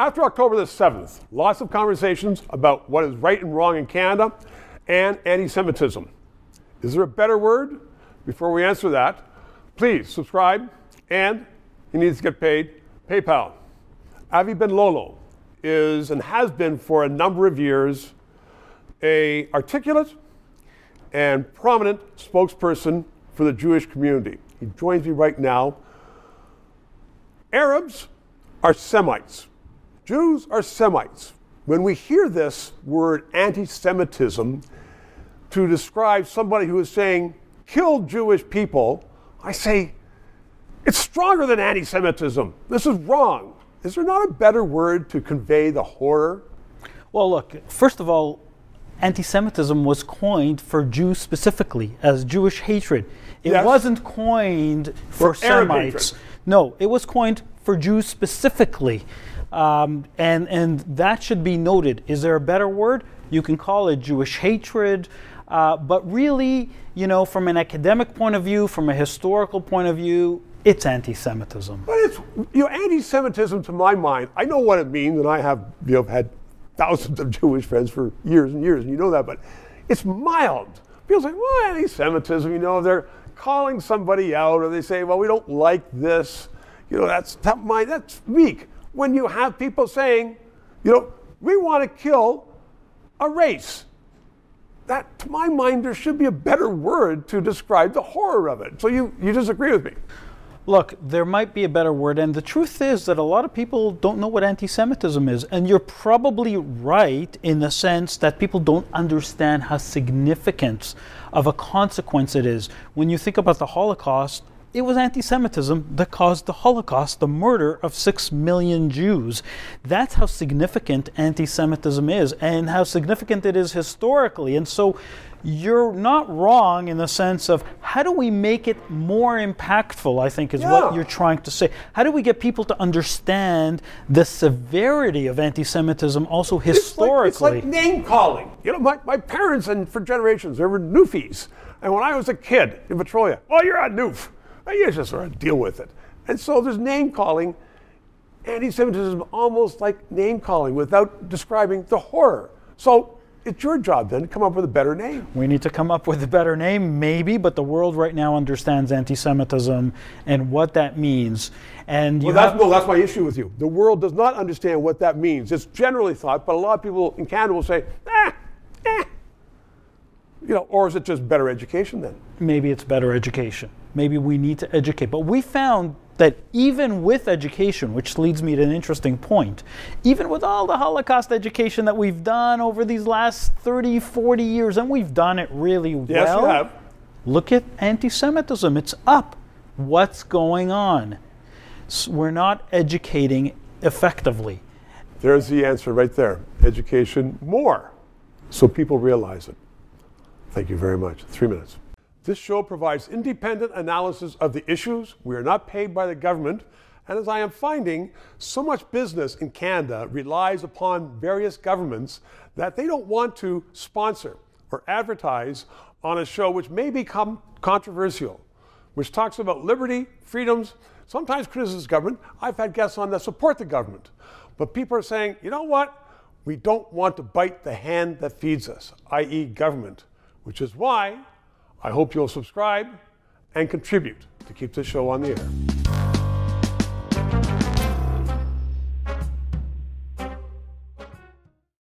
After October the 7th, lots of conversations about what is right and wrong in Canada and anti Semitism. Is there a better word? Before we answer that, please subscribe and you need to get paid. PayPal. Avi Benlolo is and has been for a number of years a articulate and prominent spokesperson for the Jewish community. He joins me right now. Arabs are Semites. Jews are Semites. When we hear this word anti Semitism to describe somebody who is saying, kill Jewish people, I say, it's stronger than anti Semitism. This is wrong. Is there not a better word to convey the horror? Well, look, first of all, anti Semitism was coined for Jews specifically as Jewish hatred. It Yes. wasn't coined for, For Semites. No, it was coined for Jews specifically. Um, and, and that should be noted. Is there a better word? You can call it Jewish hatred. Uh, but really, you know, from an academic point of view, from a historical point of view, it's anti Semitism. But it's you know, anti-Semitism to my mind. I know what it means, and I have you know had thousands of Jewish friends for years and years, and you know that. But it's mild. People say, "Well, anti-Semitism," you know, they're calling somebody out, or they say, "Well, we don't like this." You know, that's that my that's weak. When you have people saying, you know, we want to kill a race. That, to my mind, there should be a better word to describe the horror of it. So you, you disagree with me? Look, there might be a better word, and the truth is that a lot of people don't know what anti Semitism is. And you're probably right in the sense that people don't understand how significant of a consequence it is. When you think about the Holocaust, it was anti Semitism that caused the Holocaust, the murder of six million Jews. That's how significant anti Semitism is and how significant it is historically. And so you're not wrong in the sense of how do we make it more impactful, I think is what you're trying to say. How do we get people to understand the severity of anti Semitism also It's like, historically? it's like name calling. You know, my, my parents and for generations, they were Newfies. And when I was a kid in Petrolia, well, you're a Noof. You just sort of deal with it. And so there's name calling. Anti Semitism almost like name calling without describing the horror. So it's your job then to come up with a better name. We need to come up with a better name, maybe, but the world right now understands anti Semitism and what that means. And Well, that's, have, no, that's my issue with you. The world does not understand what that means. It's generally thought, but a lot of people in Canada will say, eh. You know, or is it just better education then? maybe it's better education. Maybe we need to educate. But we found that even with education, which leads me to an interesting point, even with all the Holocaust education that we've done over these last 30, 40 years, and we've done it really Yes, well. you have. Look at anti Semitism. It's up. What's going on? S- We're not educating effectively. There's the answer right there. Education more, so people realize it. Thank you very much. Three minutes. This show provides independent analysis of the issues. We are not paid by the government. And as I am finding, so much business in Canada relies upon various governments that they don't want to sponsor or advertise on a show which may become controversial, which talks about liberty, freedoms, sometimes criticizes government. I've had guests on that support the government. But people are saying, you know what? We don't want to bite the hand that feeds us, i.e., government, which is why I hope you'll subscribe and contribute to keep this show on the air.